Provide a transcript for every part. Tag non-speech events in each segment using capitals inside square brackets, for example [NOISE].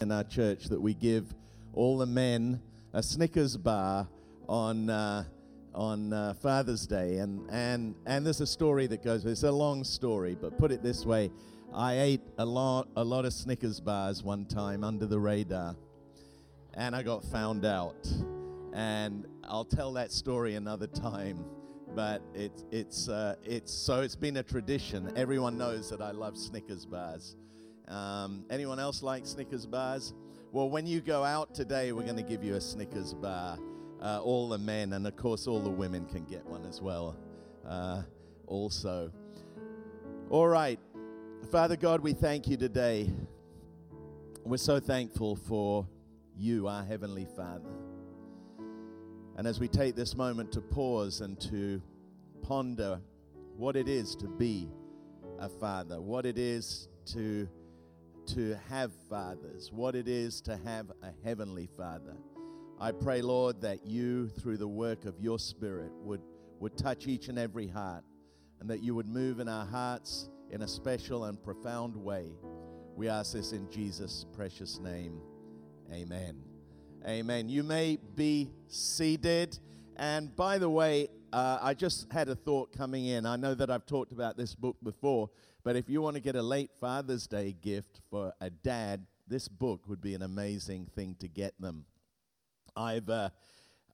in our church that we give all the men a Snickers bar on uh, on uh, Father's Day, and and and there's a story that goes. It's a long story, but put it this way: I ate a lot a lot of Snickers bars one time under the radar, and I got found out. And I'll tell that story another time. But it's it's uh, it's so it's been a tradition. Everyone knows that I love Snickers bars. Um, anyone else like Snickers bars? Well, when you go out today, we're going to give you a Snickers bar. Uh, all the men, and of course, all the women can get one as well, uh, also. All right. Father God, we thank you today. We're so thankful for you, our Heavenly Father. And as we take this moment to pause and to ponder what it is to be a father, what it is to to have fathers, what it is to have a heavenly father. I pray, Lord, that you, through the work of your Spirit, would, would touch each and every heart, and that you would move in our hearts in a special and profound way. We ask this in Jesus' precious name. Amen. Amen. You may be seated. And by the way, uh, I just had a thought coming in. I know that I've talked about this book before, but if you want to get a late Father's Day gift for a dad, this book would be an amazing thing to get them. I've uh,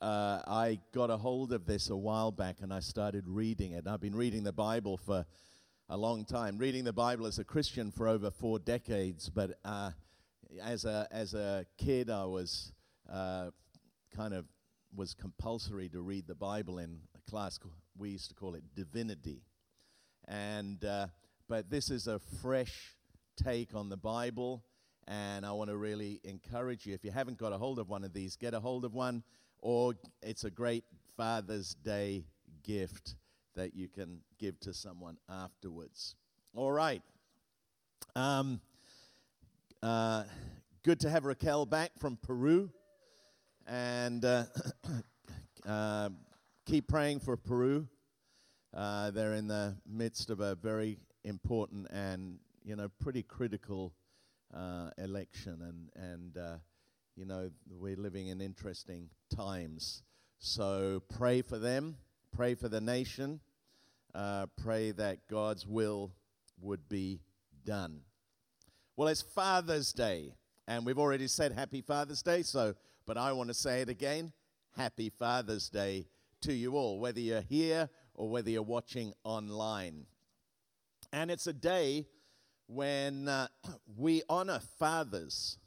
uh, I got a hold of this a while back and I started reading it. I've been reading the Bible for a long time, reading the Bible as a Christian for over four decades. But uh, as a as a kid, I was uh, kind of was compulsory to read the Bible in a class we used to call it divinity, and uh, but this is a fresh take on the Bible, and I want to really encourage you. If you haven't got a hold of one of these, get a hold of one, or it's a great Father's Day gift that you can give to someone afterwards. All right. Um, uh, good to have Raquel back from Peru. And uh, [COUGHS] uh, keep praying for Peru. Uh, they're in the midst of a very important and you know pretty critical uh, election, and and uh, you know we're living in interesting times. So pray for them, pray for the nation, uh, pray that God's will would be done. Well, it's Father's Day, and we've already said Happy Father's Day. So, but I want to say it again: Happy Father's Day to you all, whether you're here or whether you're watching online. And it's a day when uh, [CLEARS THROAT] we honor fathers.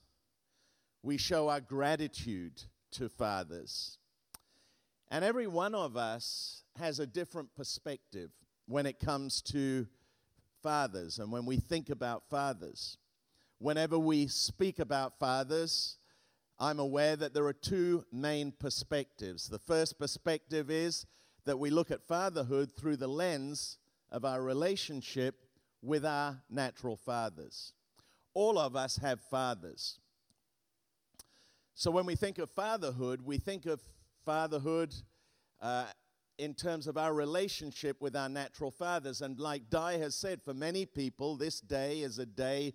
We show our gratitude to fathers. And every one of us has a different perspective when it comes to fathers and when we think about fathers. Whenever we speak about fathers, I'm aware that there are two main perspectives. The first perspective is that we look at fatherhood through the lens of our relationship with our natural fathers. All of us have fathers. So when we think of fatherhood, we think of fatherhood uh, in terms of our relationship with our natural fathers. And like Di has said, for many people, this day is a day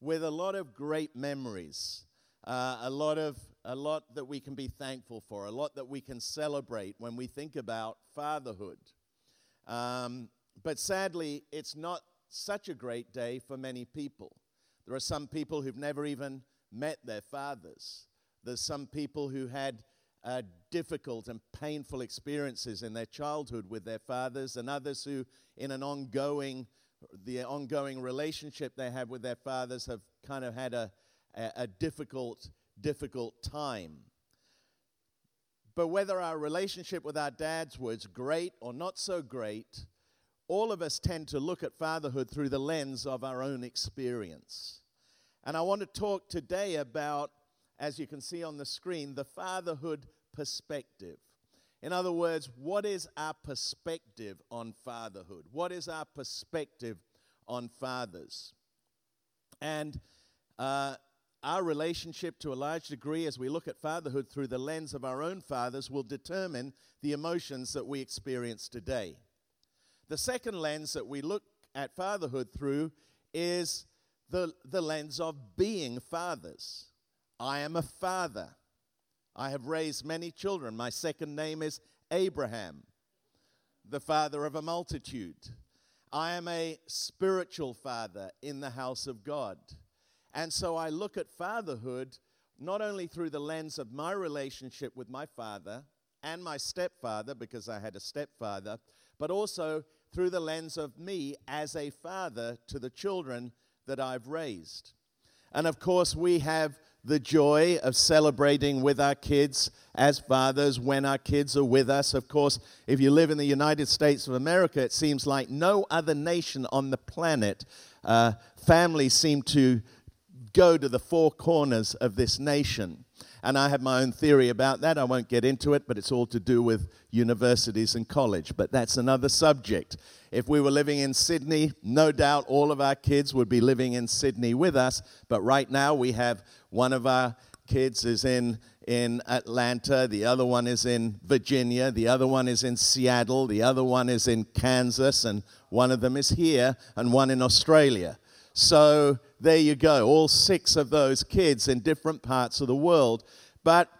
with a lot of great memories, uh, a lot of a lot that we can be thankful for, a lot that we can celebrate when we think about fatherhood. Um, but sadly, it's not such a great day for many people. There are some people who've never even met their fathers. There's some people who had uh, difficult and painful experiences in their childhood with their fathers, and others who, in an ongoing, the ongoing relationship they have with their fathers, have kind of had a, a, a difficult, difficult time. But whether our relationship with our dads was great or not so great, all of us tend to look at fatherhood through the lens of our own experience. And I want to talk today about, as you can see on the screen, the fatherhood perspective. In other words, what is our perspective on fatherhood? What is our perspective on fathers? And uh, our relationship, to a large degree, as we look at fatherhood through the lens of our own fathers, will determine the emotions that we experience today. The second lens that we look at fatherhood through is the, the lens of being fathers. I am a father. I have raised many children. My second name is Abraham, the father of a multitude. I am a spiritual father in the house of God. And so I look at fatherhood not only through the lens of my relationship with my father and my stepfather, because I had a stepfather, but also through the lens of me as a father to the children that I've raised. And of course, we have the joy of celebrating with our kids as fathers when our kids are with us. Of course, if you live in the United States of America, it seems like no other nation on the planet, uh, families seem to go to the four corners of this nation. And I have my own theory about that. I won't get into it, but it's all to do with universities and college. But that's another subject. If we were living in Sydney, no doubt all of our kids would be living in Sydney with us. But right now, we have one of our kids is in in Atlanta, the other one is in Virginia, the other one is in Seattle, the other one is in Kansas, and one of them is here, and one in Australia. So there you go, all six of those kids in different parts of the world. But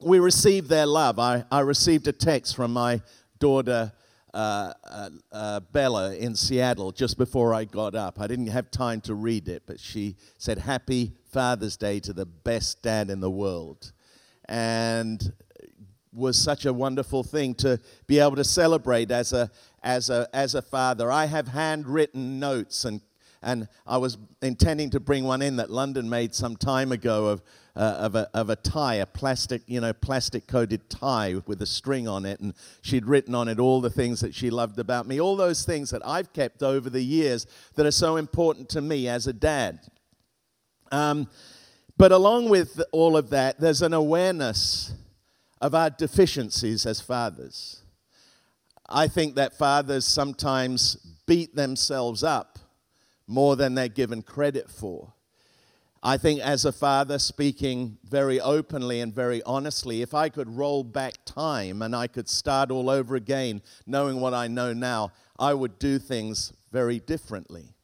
we received their love. I, I received a text from my daughter. Uh, uh, uh, Bella in Seattle just before I got up. I didn't have time to read it, but she said, Happy Father's Day to the best dad in the world. And was such a wonderful thing to be able to celebrate as a, as a, as a father. I have handwritten notes and and I was intending to bring one in that London made some time ago of, uh, of, a, of a tie, a plastic, you know, plastic coated tie with a string on it. And she'd written on it all the things that she loved about me, all those things that I've kept over the years that are so important to me as a dad. Um, but along with all of that, there's an awareness of our deficiencies as fathers. I think that fathers sometimes beat themselves up more than they're given credit for. I think, as a father, speaking very openly and very honestly, if I could roll back time and I could start all over again, knowing what I know now, I would do things very differently.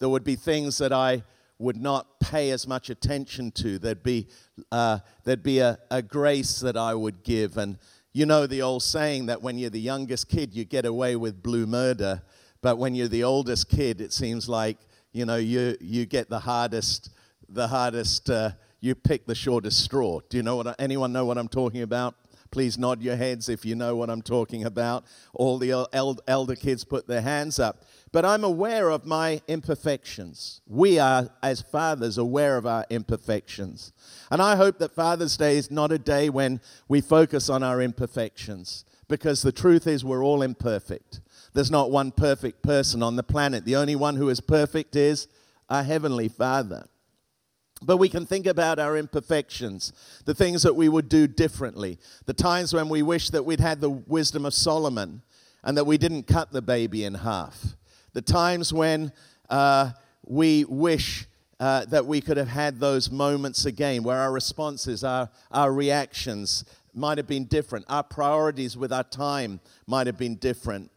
There would be things that I would not pay as much attention to. There'd be, uh, there'd be a, a grace that I would give. And you know the old saying that when you're the youngest kid, you get away with blue murder. But when you're the oldest kid, it seems like you know you you get the hardest the hardest. Uh, you pick the shortest straw. Do you know what? Anyone know what I'm talking about? Please nod your heads if you know what I'm talking about. All the elder kids put their hands up. But I'm aware of my imperfections. We are, as fathers, aware of our imperfections. And I hope that Father's Day is not a day when we focus on our imperfections, because the truth is we're all imperfect. There's not one perfect person on the planet. The only one who is perfect is our Heavenly Father. But we can think about our imperfections, the things that we would do differently, the times when we wish that we'd had the wisdom of Solomon and that we didn't cut the baby in half, the times when uh, we wish uh, that we could have had those moments again where our responses, our, our reactions might have been different, our priorities with our time might have been different.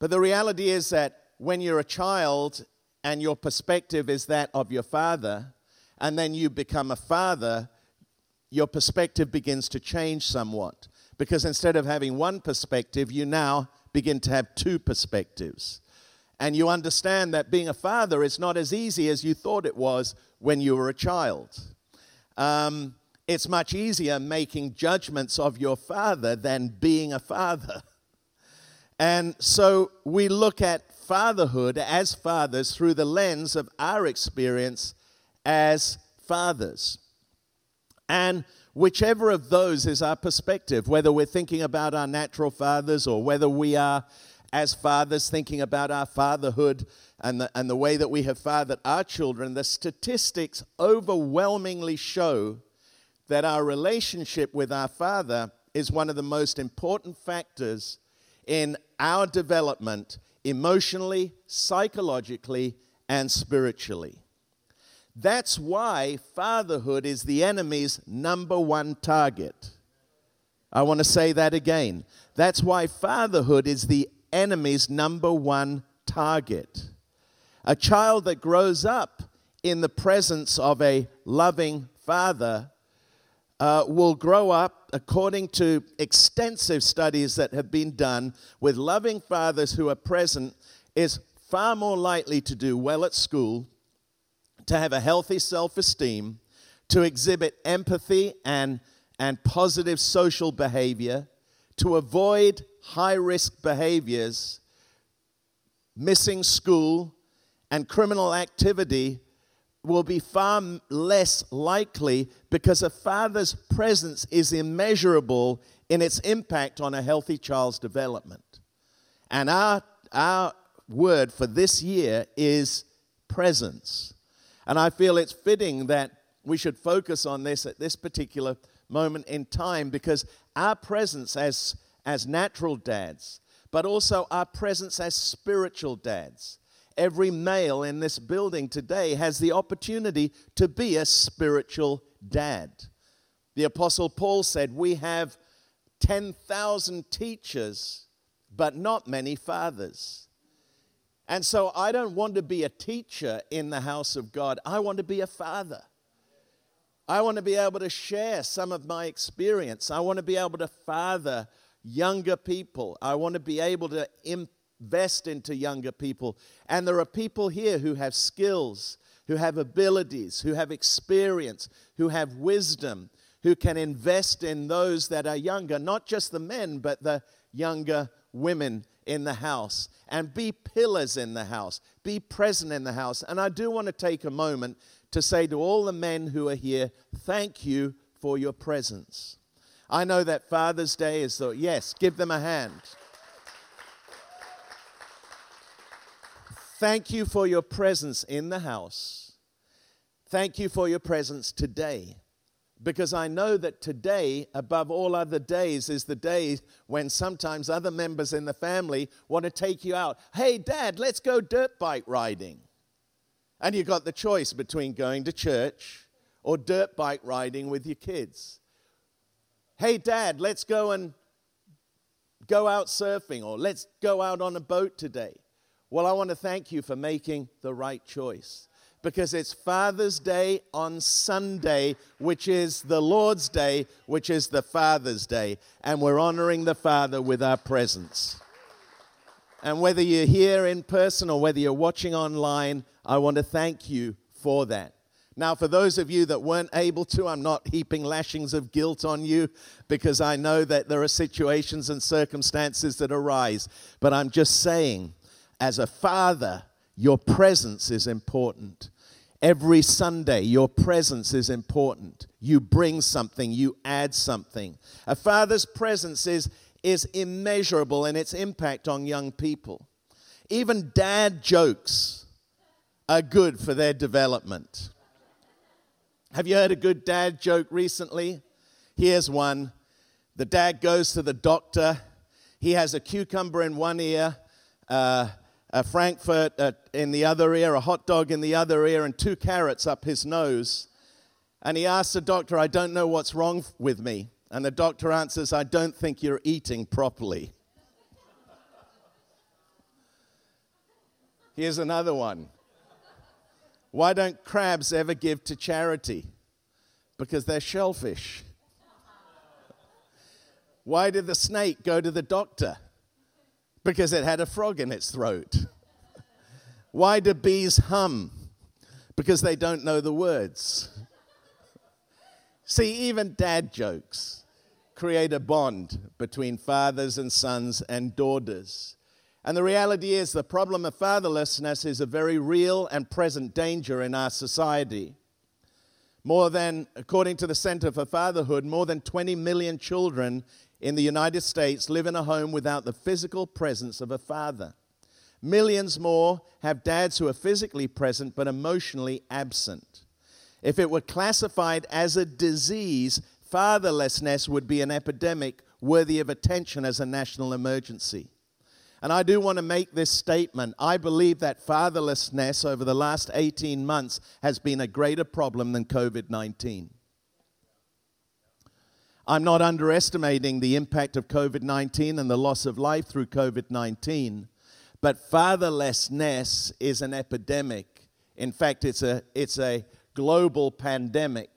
But the reality is that when you're a child and your perspective is that of your father, and then you become a father, your perspective begins to change somewhat. Because instead of having one perspective, you now begin to have two perspectives. And you understand that being a father is not as easy as you thought it was when you were a child. Um, it's much easier making judgments of your father than being a father. [LAUGHS] And so we look at fatherhood as fathers through the lens of our experience as fathers. And whichever of those is our perspective, whether we're thinking about our natural fathers or whether we are, as fathers, thinking about our fatherhood and the, and the way that we have fathered our children, the statistics overwhelmingly show that our relationship with our father is one of the most important factors in our development emotionally, psychologically, and spiritually. That's why fatherhood is the enemy's number one target. I want to say that again. That's why fatherhood is the enemy's number one target. A child that grows up in the presence of a loving father uh, will grow up, according to extensive studies that have been done with loving fathers who are present, is far more likely to do well at school, to have a healthy self esteem, to exhibit empathy and, and positive social behavior, to avoid high risk behaviors, missing school, and criminal activity will be far less likely because a father's presence is immeasurable in its impact on a healthy child's development. And our, our word for this year is presence. And I feel it's fitting that we should focus on this at this particular moment in time because our presence as, as natural dads, but also our presence as spiritual dads, every male in this building today has the opportunity to be a spiritual dad. The Apostle Paul said, We have 10,000 teachers, but not many fathers. And so I don't want to be a teacher in the house of God, I want to be a father. I want to be able to share some of my experience. I want to be able to father younger people. I want to be able to impact invest into younger people. And there are people here who have skills, who have abilities, who have experience, who have wisdom, who can invest in those that are younger, not just the men, but the younger women in the house, and be pillars in the house, be present in the house. And I do want to take a moment to say to all the men who are here, thank you for your presence. I know that Father's Day is the, yes, give them a hand. Thank you for your presence in the house. Thank you for your presence today. Because I know that today, above all other days, is the day when sometimes other members in the family want to take you out. Hey, dad, let's go dirt bike riding. And you got the choice between going to church or dirt bike riding with your kids. Hey, dad, let's go and go out surfing or let's go out on a boat today. Well, I want to thank you for making the right choice because it's Father's Day on Sunday, which is the Lord's Day, which is the Father's Day. And we're honoring the Father with our presence. And whether you're here in person or whether you're watching online, I want to thank you for that. Now, for those of you that weren't able to, I'm not heaping lashings of guilt on you because I know that there are situations and circumstances that arise. But I'm just saying as a father, your presence is important. Every Sunday, your presence is important. You bring something, you add something. A father's presence is, is immeasurable in its impact on young people. Even dad jokes are good for their development. Have you heard a good dad joke recently? Here's one. The dad goes to the doctor. He has a cucumber in one ear, uh, a Frankfurt uh, in the other ear, a hot dog in the other ear, and two carrots up his nose. And he asks the doctor, I don't know what's wrong with me. And the doctor answers, I don't think you're eating properly. [LAUGHS] Here's another one. Why don't crabs ever give to charity? Because they're shellfish. Why did the snake go to the doctor? Because it had a frog in its throat. Why do bees hum? Because they don't know the words. See, even dad jokes create a bond between fathers and sons and daughters. And the reality is, the problem of fatherlessness is a very real and present danger in our society. More than, according to the Center for Fatherhood, more than 20 million children in the United States live in a home without the physical presence of a father. Millions more have dads who are physically present but emotionally absent. If it were classified as a disease, fatherlessness would be an epidemic worthy of attention as a national emergency. And I do want to make this statement. I believe that fatherlessness over the last 18 months has been a greater problem than COVID 19. I'm not underestimating the impact of COVID 19 and the loss of life through COVID 19, but fatherlessness is an epidemic. In fact, it's a, it's a global pandemic.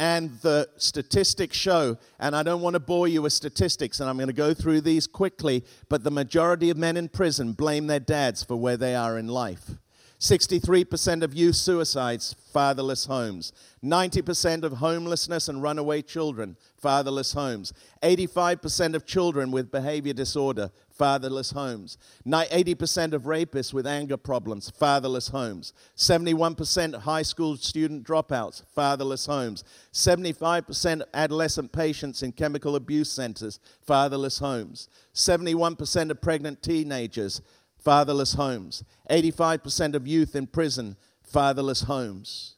And the statistics show, and I don't want to bore you with statistics, and I'm going to go through these quickly, but the majority of men in prison blame their dads for where they are in life. 63% of youth suicides, fatherless homes. 90% of homelessness and runaway children, fatherless homes. 85% of children with behavior disorder, fatherless homes. 80% of rapists with anger problems, fatherless homes. 71% high school student dropouts, fatherless homes. 75% adolescent patients in chemical abuse centers, fatherless homes. 71% of pregnant teenagers, fatherless homes. 85% of youth in prison, fatherless homes.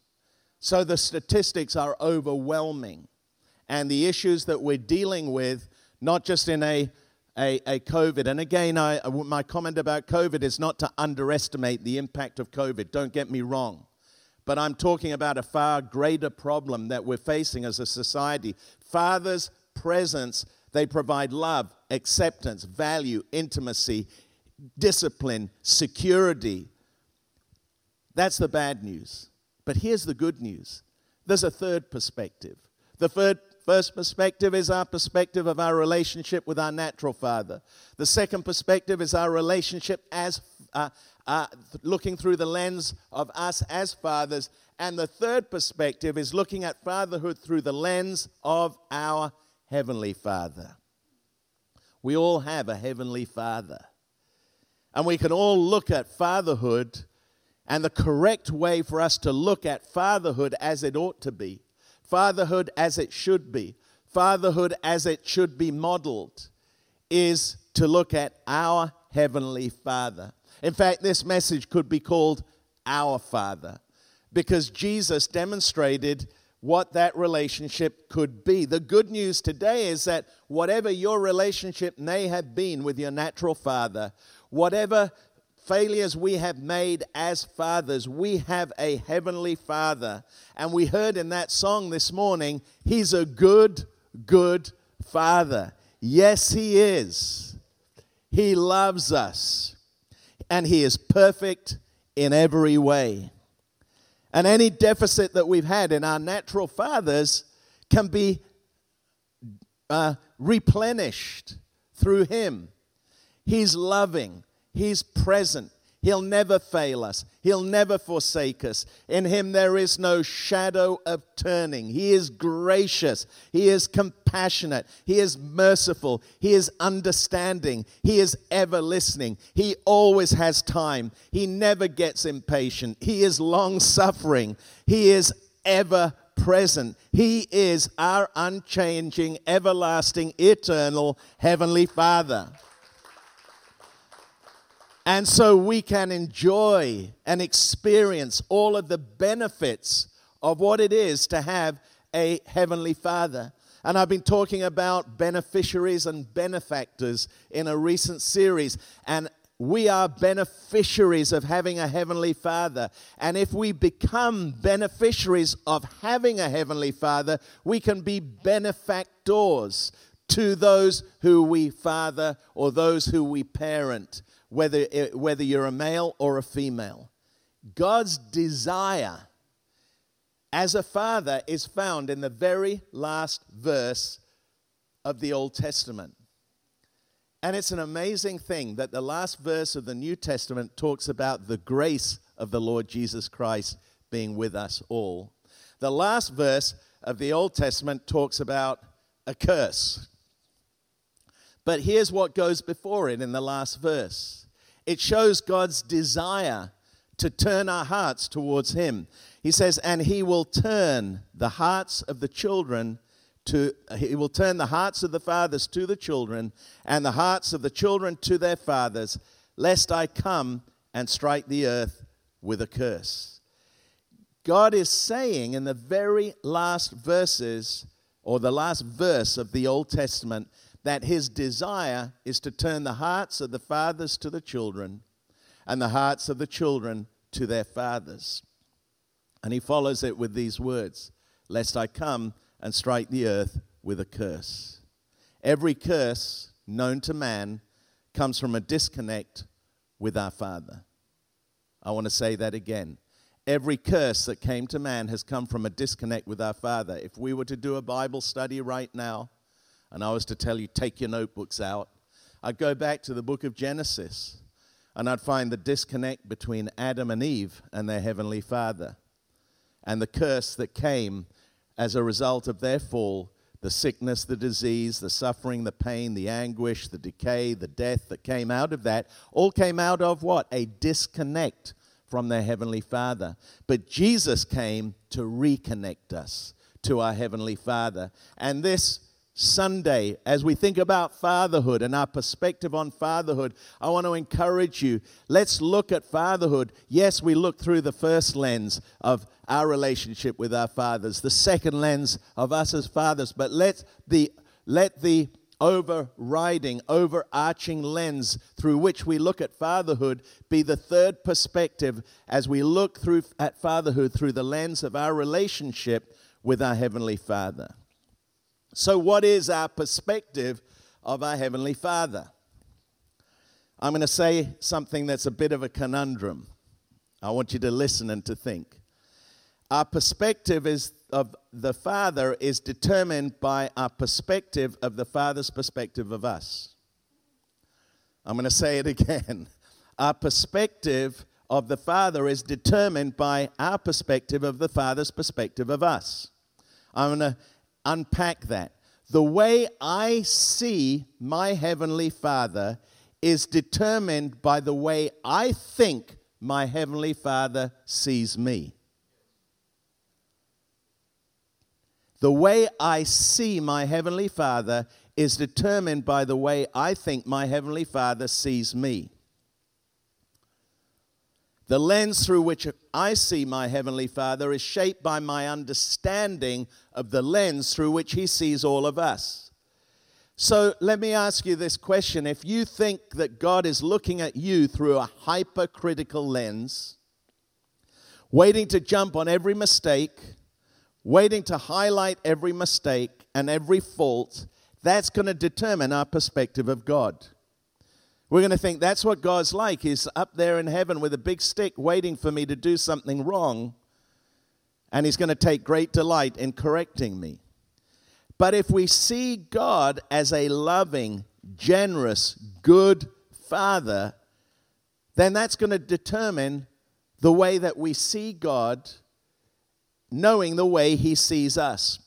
So the statistics are overwhelming. And the issues that we're dealing with, not just in a, a, a COVID, and again, I, my comment about COVID is not to underestimate the impact of COVID, don't get me wrong. But I'm talking about a far greater problem that we're facing as a society. Father's presence, they provide love, acceptance, value, intimacy, discipline, security. That's the bad news. But here's the good news there's a third perspective. The third, first perspective is our perspective of our relationship with our natural father. The second perspective is our relationship as uh, uh, looking through the lens of us as fathers. And the third perspective is looking at fatherhood through the lens of our heavenly father. We all have a heavenly father. And we can all look at fatherhood and the correct way for us to look at fatherhood as it ought to be, fatherhood as it should be, fatherhood as it should be modeled, is to look at our Heavenly Father. In fact, this message could be called Our Father because Jesus demonstrated what that relationship could be. The good news today is that whatever your relationship may have been with your natural father, whatever failures we have made as fathers, we have a heavenly father. And we heard in that song this morning, He's a good, good father. Yes, He is. He loves us, and He is perfect in every way. And any deficit that we've had in our natural fathers can be uh, replenished through Him. He's loving, He's present. He'll never fail us. He'll never forsake us. In him there is no shadow of turning. He is gracious. He is compassionate. He is merciful. He is understanding. He is ever listening. He always has time. He never gets impatient. He is long suffering. He is ever present. He is our unchanging, everlasting, eternal Heavenly Father. And so we can enjoy and experience all of the benefits of what it is to have a Heavenly Father. And I've been talking about beneficiaries and benefactors in a recent series. And we are beneficiaries of having a Heavenly Father. And if we become beneficiaries of having a Heavenly Father, we can be benefactors to those who we father or those who we parent whether, whether you're a male or a female. God's desire as a father is found in the very last verse of the Old Testament. And it's an amazing thing that the last verse of the New Testament talks about the grace of the Lord Jesus Christ being with us all. The last verse of the Old Testament talks about a curse. But here's what goes before it in the last verse it shows God's desire to turn our hearts towards Him. He says, and He will turn the hearts of the children to, He will turn the hearts of the fathers to the children, and the hearts of the children to their fathers, lest I come and strike the earth with a curse. God is saying in the very last verses, or the last verse of the Old Testament, that his desire is to turn the hearts of the fathers to the children and the hearts of the children to their fathers. And he follows it with these words Lest I come and strike the earth with a curse. Every curse known to man comes from a disconnect with our Father. I want to say that again. every curse that came to man has come from a disconnect with our Father. If we were to do a Bible study right now, and I was to tell you, take your notebooks out, I'd go back to the book of Genesis and I'd find the disconnect between Adam and Eve and their heavenly Father, and the curse that came as a result of their fall the sickness, the disease, the suffering, the pain, the anguish, the decay, the death that came out of that, all came out of what? A disconnect from their Heavenly Father. But Jesus came to reconnect us to our Heavenly Father. And this Sunday, as we think about fatherhood and our perspective on fatherhood, I want to encourage you. Let's look at fatherhood. Yes, we look through the first lens of our relationship with our fathers, the second lens of us as fathers, but let the let the overriding, overarching lens through which we look at fatherhood be the third perspective as we look through at fatherhood through the lens of our relationship with our heavenly Father. So, what is our perspective of our Heavenly Father? I'm going to say something that's a bit of a conundrum. I want you to listen and to think. Our perspective is of the Father is determined by our perspective of the Father's perspective of us. I'm going to say it [LAUGHS] again. Our perspective of the Father is determined by our perspective of the Father's perspective of us. I'm going to unpack that. The way I see my Heavenly Father is determined by the way I think my Heavenly Father sees me. The way I see my Heavenly Father is determined by the way I think my Heavenly Father sees me. The lens through which I see my Heavenly Father is shaped by my understanding of the lens through which He sees all of us. So let me ask you this question. If you think that God is looking at you through a hypercritical lens, waiting to jump on every mistake, waiting to highlight every mistake and every fault, that's going to determine our perspective of God. We're going to think that's what God's like. He's up there in heaven with a big stick waiting for me to do something wrong, and He's going to take great delight in correcting me. But if we see God as a loving, generous, good Father, then that's going to determine the way that we see God, knowing the way He sees us.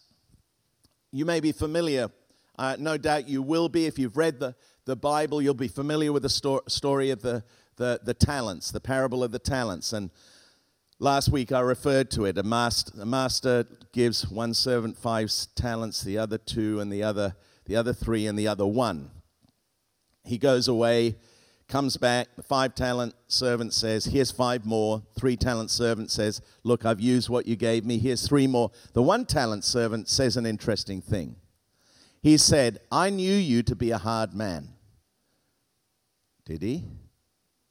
You may be familiar, uh, no doubt you will be if you've read the the Bible, you'll be familiar with the sto- story of the, the, the talents, the parable of the talents. And last week I referred to it. A master, a master gives one servant five talents, the other two, and the other, the other three, and the other one. He goes away, comes back. The five talent servant says, Here's five more. Three talent servant says, Look, I've used what you gave me. Here's three more. The one talent servant says an interesting thing. He said, I knew you to be a hard man. Did he?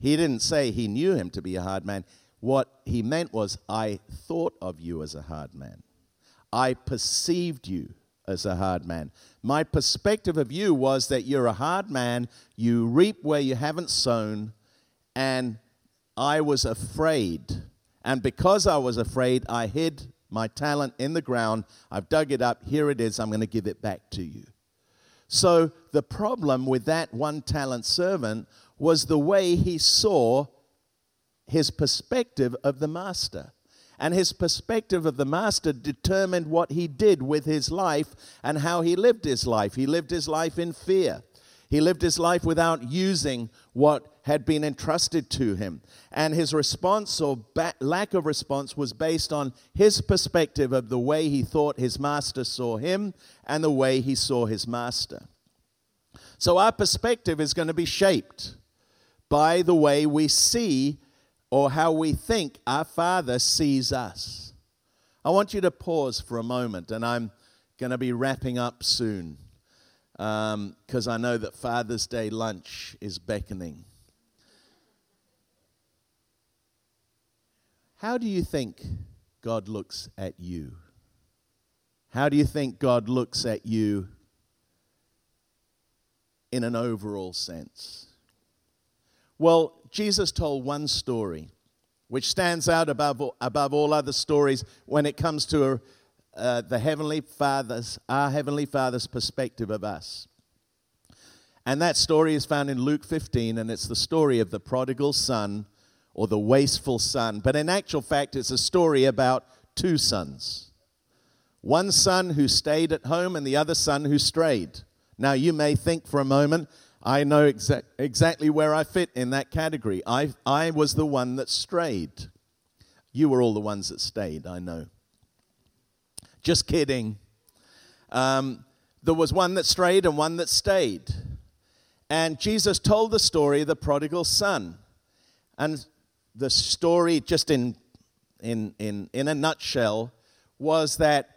He didn't say he knew him to be a hard man. What he meant was, I thought of you as a hard man. I perceived you as a hard man. My perspective of you was that you're a hard man, you reap where you haven't sown, and I was afraid. And because I was afraid, I hid my talent in the ground. I've dug it up. Here it is. I'm going to give it back to you. So the problem with that one talent servant was the way he saw his perspective of the master. And his perspective of the master determined what he did with his life and how he lived his life. He lived his life in fear. He lived his life without using what had been entrusted to him. And his response or ba- lack of response was based on his perspective of the way he thought his master saw him and the way he saw his master. So our perspective is going to be shaped by the way we see or how we think our Father sees us. I want you to pause for a moment, and I'm going to be wrapping up soon because um, I know that Father's Day lunch is beckoning. How do you think God looks at you? How do you think God looks at you in an overall sense? Well, Jesus told one story which stands out above, above all other stories when it comes to uh, the Heavenly Father's, our Heavenly Father's perspective of us. And that story is found in Luke 15, and it's the story of the prodigal son or the wasteful son. But in actual fact, it's a story about two sons one son who stayed at home, and the other son who strayed. Now, you may think for a moment, I know exa- exactly where I fit in that category. I, I was the one that strayed. You were all the ones that stayed, I know. Just kidding. Um, there was one that strayed and one that stayed. And Jesus told the story of the prodigal son. And the story, just in, in, in, in a nutshell, was that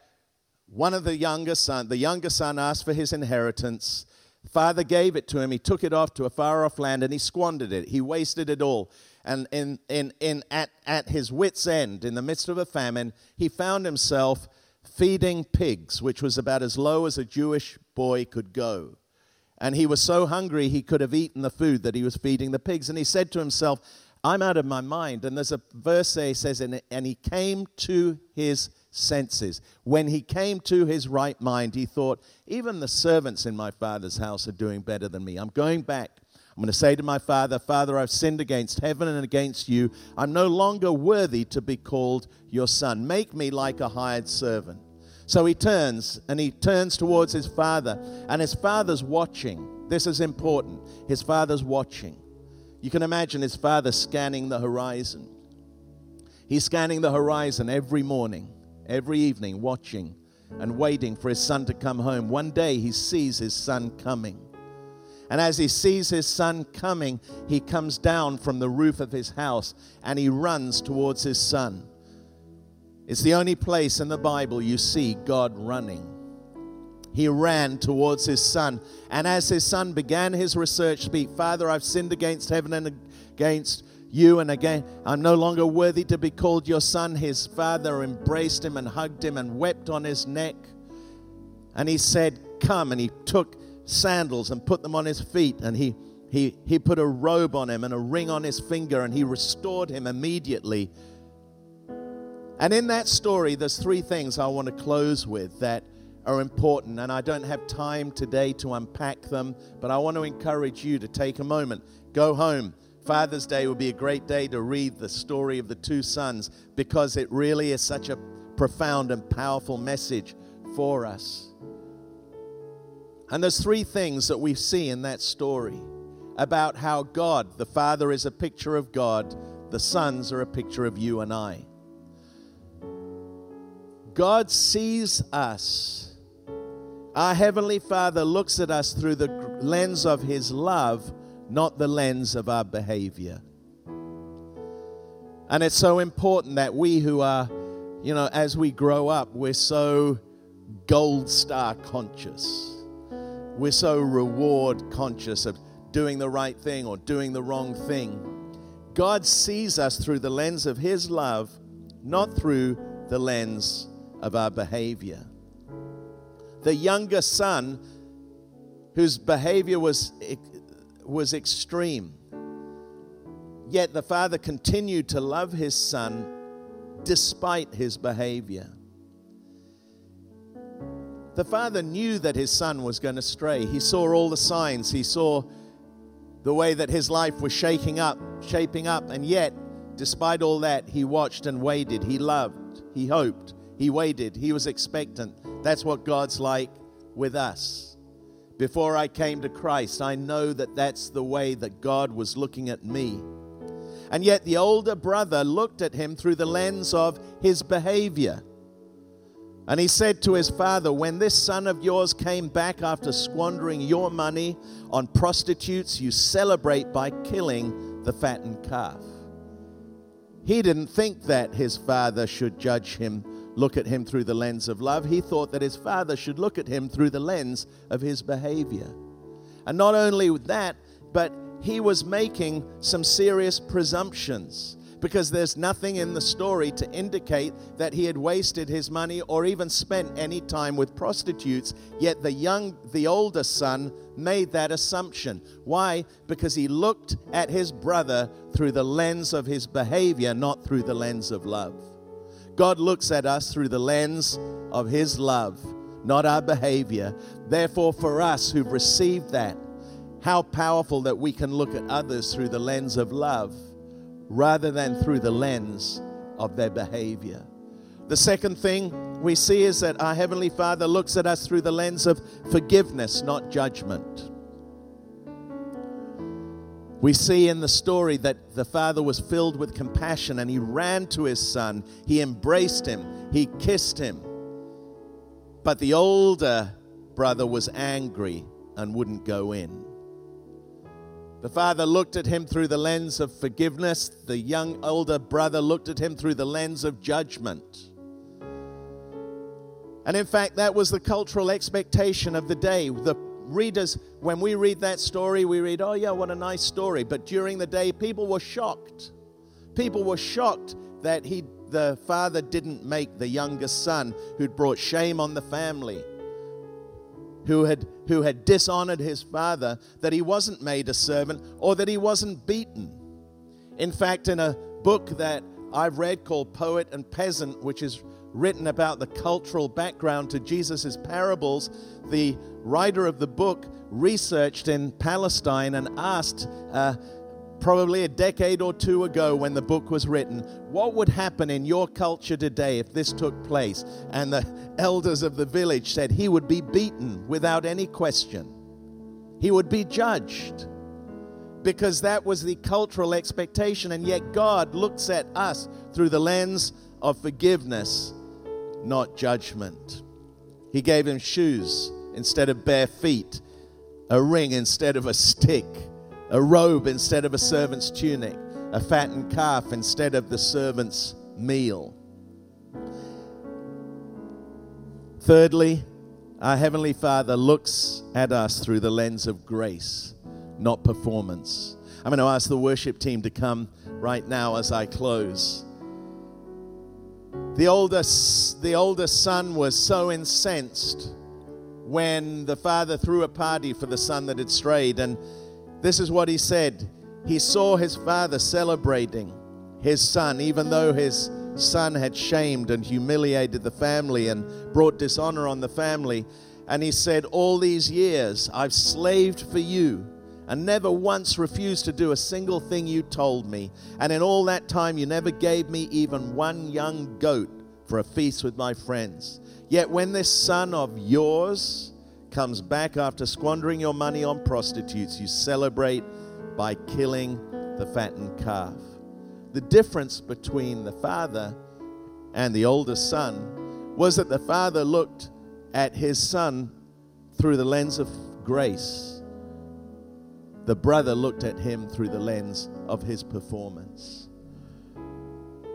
one of the younger son, the younger son asked for his inheritance. Father gave it to him. He took it off to a far off land and he squandered it. He wasted it all. And in, in, in, at, at his wits' end, in the midst of a famine, he found himself feeding pigs, which was about as low as a Jewish boy could go. And he was so hungry he could have eaten the food that he was feeding the pigs. And he said to himself, I'm out of my mind. And there's a verse there he says, and, and he came to his senses. When he came to his right mind, he thought, even the servants in my father's house are doing better than me. I'm going back. I'm going to say to my father, Father, I've sinned against heaven and against you. I'm no longer worthy to be called your son. Make me like a hired servant. So he turns and he turns towards his father, and his father's watching. This is important. His father's watching. You can imagine his father scanning the horizon. He's scanning the horizon every morning, every evening, watching and waiting for his son to come home. One day he sees his son coming. And as he sees his son coming, he comes down from the roof of his house and he runs towards his son. It's the only place in the Bible you see God running. He ran towards his son. And as his son began his research, speak, Father, I've sinned against heaven and against you, and again, I'm no longer worthy to be called your son. His father embraced him and hugged him and wept on his neck. And he said, Come. And he took sandals and put them on his feet. And he, he, he put a robe on him and a ring on his finger. And he restored him immediately and in that story, there's three things I want to close with that are important. And I don't have time today to unpack them, but I want to encourage you to take a moment, go home. Father's Day will be a great day to read the story of the two sons because it really is such a profound and powerful message for us. And there's three things that we see in that story about how God, the Father, is a picture of God, the sons are a picture of you and I. God sees us. Our Heavenly Father looks at us through the lens of His love, not the lens of our behavior. And it's so important that we who are, you know, as we grow up, we're so gold star conscious. We're so reward conscious of doing the right thing or doing the wrong thing. God sees us through the lens of His love, not through the lens of our behavior. The younger son, whose behavior was, was extreme, yet the father continued to love his son despite his behavior. The father knew that his son was going to stray. He saw all the signs. He saw the way that his life was shaking up, shaping up, and yet, despite all that, he watched and waited. He loved, he hoped, he waited, he was expectant. That's what God's like with us. Before I came to Christ, I know that that's the way that God was looking at me. And yet the older brother looked at him through the lens of his behavior. And he said to his father, When this son of yours came back after squandering your money on prostitutes, you celebrate by killing the fattened calf. He didn't think that his father should judge him look at him through the lens of love. He thought that his father should look at him through the lens of his behavior. And not only that, but he was making some serious presumptions because there's nothing in the story to indicate that he had wasted his money or even spent any time with prostitutes. Yet the young, the older son made that assumption. Why? Because he looked at his brother through the lens of his behavior, not through the lens of love. God looks at us through the lens of his love, not our behavior. Therefore, for us who've received that, how powerful that we can look at others through the lens of love rather than through the lens of their behavior. The second thing we see is that our Heavenly Father looks at us through the lens of forgiveness, not judgment. We see in the story that the father was filled with compassion and he ran to his son. He embraced him. He kissed him. But the older brother was angry and wouldn't go in. The father looked at him through the lens of forgiveness. The young older brother looked at him through the lens of judgment. And in fact, that was the cultural expectation of the day. The readers, when we read that story, we read, oh, yeah, what a nice story. But during the day, people were shocked. People were shocked that he, the father didn't make the youngest son who'd brought shame on the family who had, who had dishonored his father, that he wasn't made a servant or that he wasn't beaten. In fact, in a book that I've read called Poet and Peasant, which is written about the cultural background to Jesus' parables, the writer of the book researched in Palestine and asked, uh, probably a decade or two ago when the book was written, what would happen in your culture today if this took place? And the [LAUGHS] elders of the village said he would be beaten without any question. He would be judged because that was the cultural expectation. And yet God looks at us through the lens of forgiveness, not judgment. He gave him shoes instead of bare feet, a ring instead of a stick a robe instead of a servant's tunic, a fattened calf instead of the servant's meal. Thirdly, our Heavenly Father looks at us through the lens of grace, not performance. I'm going to ask the worship team to come right now as I close. The oldest, the oldest son was so incensed when the father threw a party for the son that had strayed, and this is what he said. He saw his father celebrating his son, even though his son had shamed and humiliated the family and brought dishonor on the family. And he said, All these years I've slaved for you and never once refused to do a single thing you told me. And in all that time, you never gave me even one young goat for a feast with my friends. Yet when this son of yours, comes back after squandering your money on prostitutes, you celebrate by killing the fattened calf. The difference between the father and the oldest son was that the father looked at his son through the lens of grace. The brother looked at him through the lens of his performance.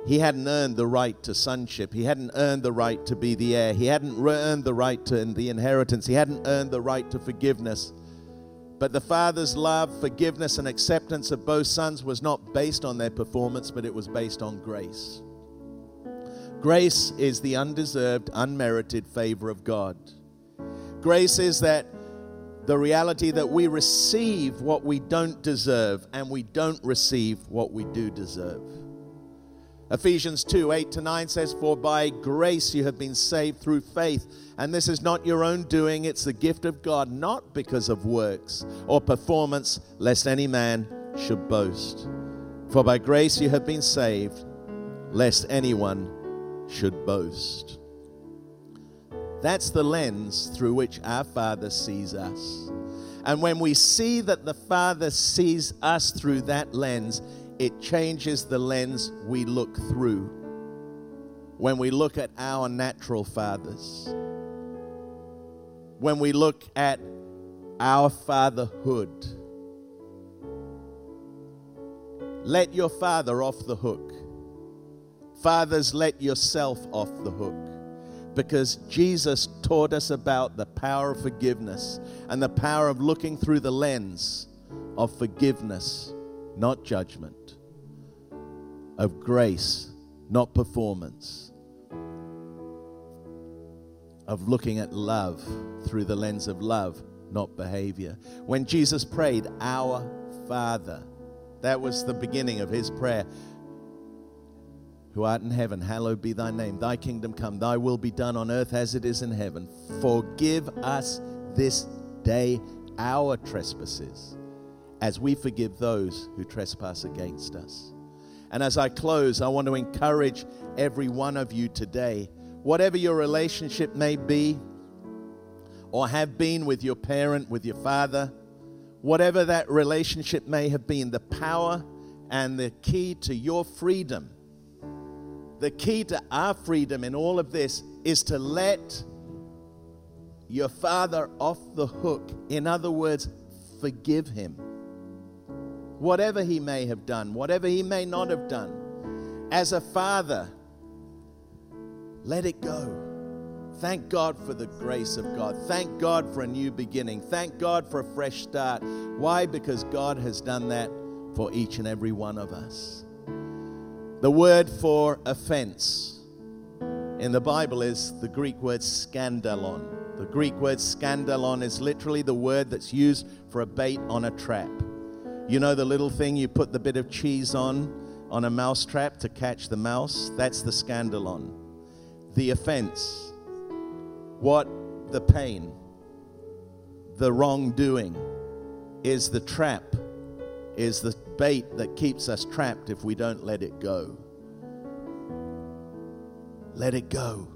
He hadn't earned the right to sonship. He hadn't earned the right to be the heir. He hadn't earned the right to the inheritance. He hadn't earned the right to forgiveness. But the Father's love, forgiveness, and acceptance of both sons was not based on their performance, but it was based on grace. Grace is the undeserved, unmerited favor of God. Grace is that the reality that we receive what we don't deserve and we don't receive what we do deserve. Ephesians 2 8 to 9 says, For by grace you have been saved through faith. And this is not your own doing, it's the gift of God, not because of works or performance, lest any man should boast. For by grace you have been saved, lest anyone should boast. That's the lens through which our Father sees us. And when we see that the Father sees us through that lens, it changes the lens we look through when we look at our natural fathers, when we look at our fatherhood. Let your father off the hook. Fathers, let yourself off the hook. Because Jesus taught us about the power of forgiveness and the power of looking through the lens of forgiveness, not judgment of grace, not performance, of looking at love through the lens of love, not behavior. When Jesus prayed, Our Father, that was the beginning of his prayer. Who art in heaven, hallowed be thy name. Thy kingdom come, thy will be done on earth as it is in heaven. Forgive us this day our trespasses, as we forgive those who trespass against us. And as I close, I want to encourage every one of you today, whatever your relationship may be or have been with your parent, with your father, whatever that relationship may have been, the power and the key to your freedom, the key to our freedom in all of this is to let your father off the hook. In other words, forgive him. Whatever he may have done, whatever he may not have done. As a father, let it go. Thank God for the grace of God. Thank God for a new beginning. Thank God for a fresh start. Why? Because God has done that for each and every one of us. The word for offense in the Bible is the Greek word scandalon. The Greek word scandalon is literally the word that's used for a bait on a trap. You know the little thing you put the bit of cheese on on a mouse trap to catch the mouse? That's the scandalon. The offense. What the pain, the wrongdoing is the trap, is the bait that keeps us trapped if we don't let it go. Let it go.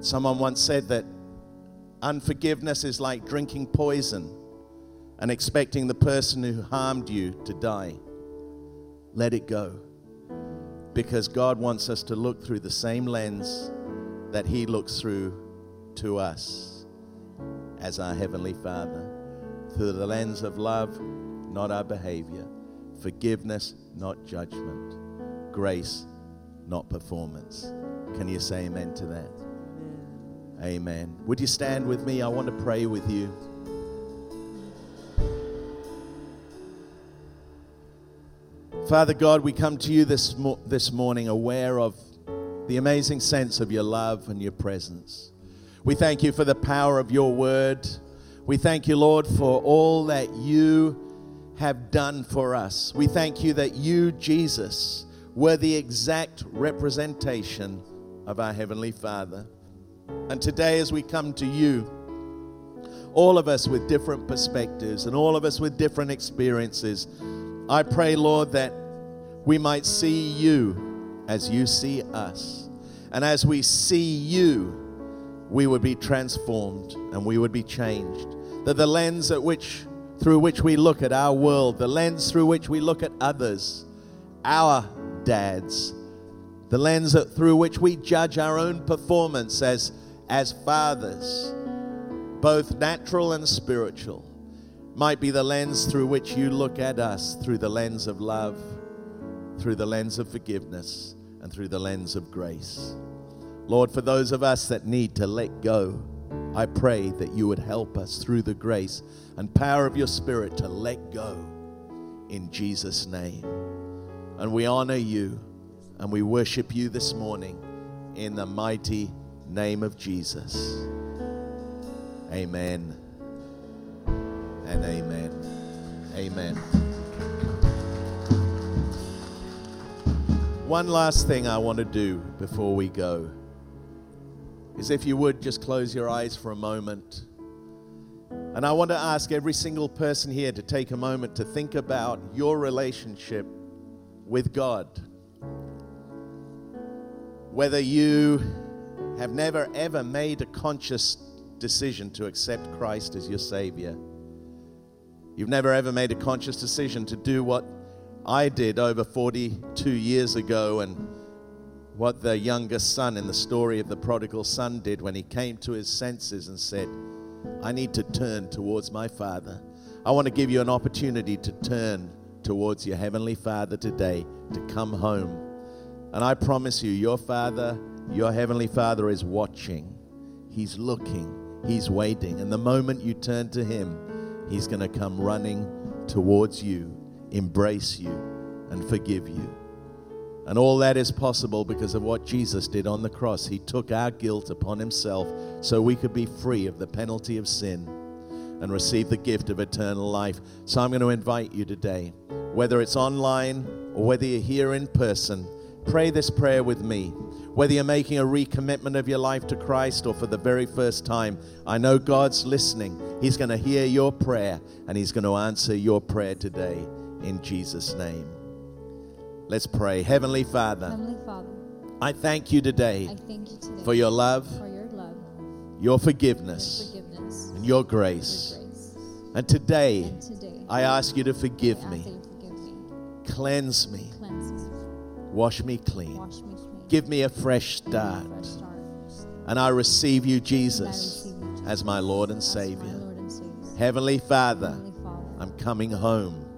Someone once said that unforgiveness is like drinking poison and expecting the person who harmed you to die. Let it go. Because God wants us to look through the same lens that He looks through to us as our Heavenly Father. Through the lens of love, not our behavior. Forgiveness, not judgment. Grace, not performance. Can you say amen to that? Amen. Would you stand with me? I want to pray with you. Father God, we come to you this, mo- this morning aware of the amazing sense of your love and your presence. We thank you for the power of your word. We thank you, Lord, for all that you have done for us. We thank you that you, Jesus, were the exact representation of our Heavenly Father. And today, as we come to you, all of us with different perspectives and all of us with different experiences, I pray, Lord, that we might see you as you see us. And as we see you, we would be transformed and we would be changed. That the lens at which through which we look at our world, the lens through which we look at others, our dads, the lens through which we judge our own performance as, as fathers, both natural and spiritual, might be the lens through which you look at us through the lens of love, through the lens of forgiveness, and through the lens of grace. Lord, for those of us that need to let go, I pray that you would help us through the grace and power of your Spirit to let go in Jesus' name. And we honor you and we worship you this morning in the mighty name of Jesus. Amen and amen. Amen. One last thing I want to do before we go is if you would just close your eyes for a moment. And I want to ask every single person here to take a moment to think about your relationship with God. Whether you have never ever made a conscious decision to accept Christ as your Savior, you've never ever made a conscious decision to do what I did over 42 years ago and what the youngest son in the story of the prodigal son did when he came to his senses and said, I need to turn towards my Father. I want to give you an opportunity to turn towards your Heavenly Father today, to come home. And I promise you, your Father, your Heavenly Father is watching. He's looking. He's waiting. And the moment you turn to Him, He's going to come running towards you, embrace you, and forgive you. And all that is possible because of what Jesus did on the cross. He took our guilt upon himself so we could be free of the penalty of sin and receive the gift of eternal life. So I'm going to invite you today, whether it's online or whether you're here in person, pray this prayer with me. Whether you're making a recommitment of your life to Christ or for the very first time, I know God's listening. He's going to hear your prayer and He's going to answer your prayer today in Jesus' name. Let's pray. Heavenly Father, Heavenly Father, I thank you today thank you today for your love, for your love, your your forgiveness, forgiveness, and your your grace. grace. And today, And today, I ask you to forgive me, you forgive me, cleanse me, cleanse me, wash me clean, wash me clean, give me a fresh me a start. fresh start. And I receive you, Jesus, receive you, Jesus, as my Lord and Savior. Lord and Savior. Heavenly Father, Heavenly Father, I'm coming home.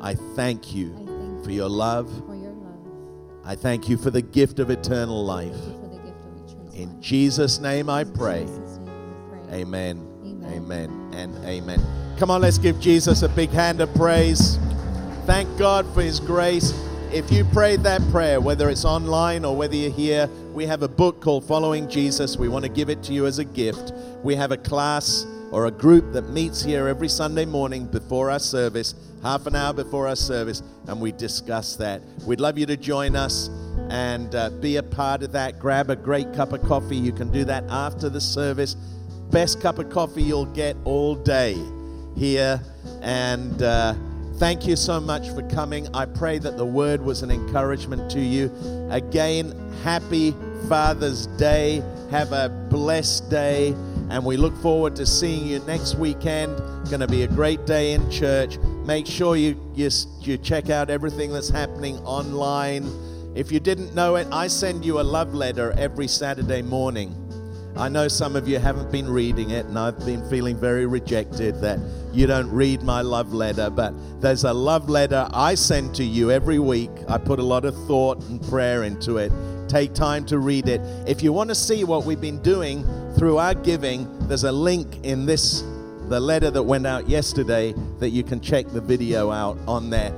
I thank you for your love. for your love. I thank you for the gift of eternal life. Thank you for the gift of eternal In life. Jesus' name I pray. Jesus' name pray. Amen. Amen. Amen. And amen. Come on, let's give Jesus a big hand of praise. Thank God for his grace. If you prayed that prayer, whether it's online or whether you're here, we have a book called Following Jesus. We want to give it to you as a gift. We have a class or a group that meets here every Sunday morning before our service, half an hour before our service, and we discuss that. We'd love you to join us and uh, be a part of that. Grab a great cup of coffee. You can do that after the service. Best cup of coffee you'll get all day here. And uh, thank you so much for coming. I pray that the word was an encouragement to you. Again, happy Father's Day. Have a blessed day. And we look forward to seeing you next weekend. Going to be a great day in church. Make sure you, you, you check out everything that's happening online. If you didn't know it, I send you a love letter every Saturday morning. I know some of you haven't been reading it, and I've been feeling very rejected that you don't read my love letter. But there's a love letter I send to you every week. I put a lot of thought and prayer into it. Take time to read it. If you want to see what we've been doing through our giving, there's a link in this the letter that went out yesterday that you can check the video out on there.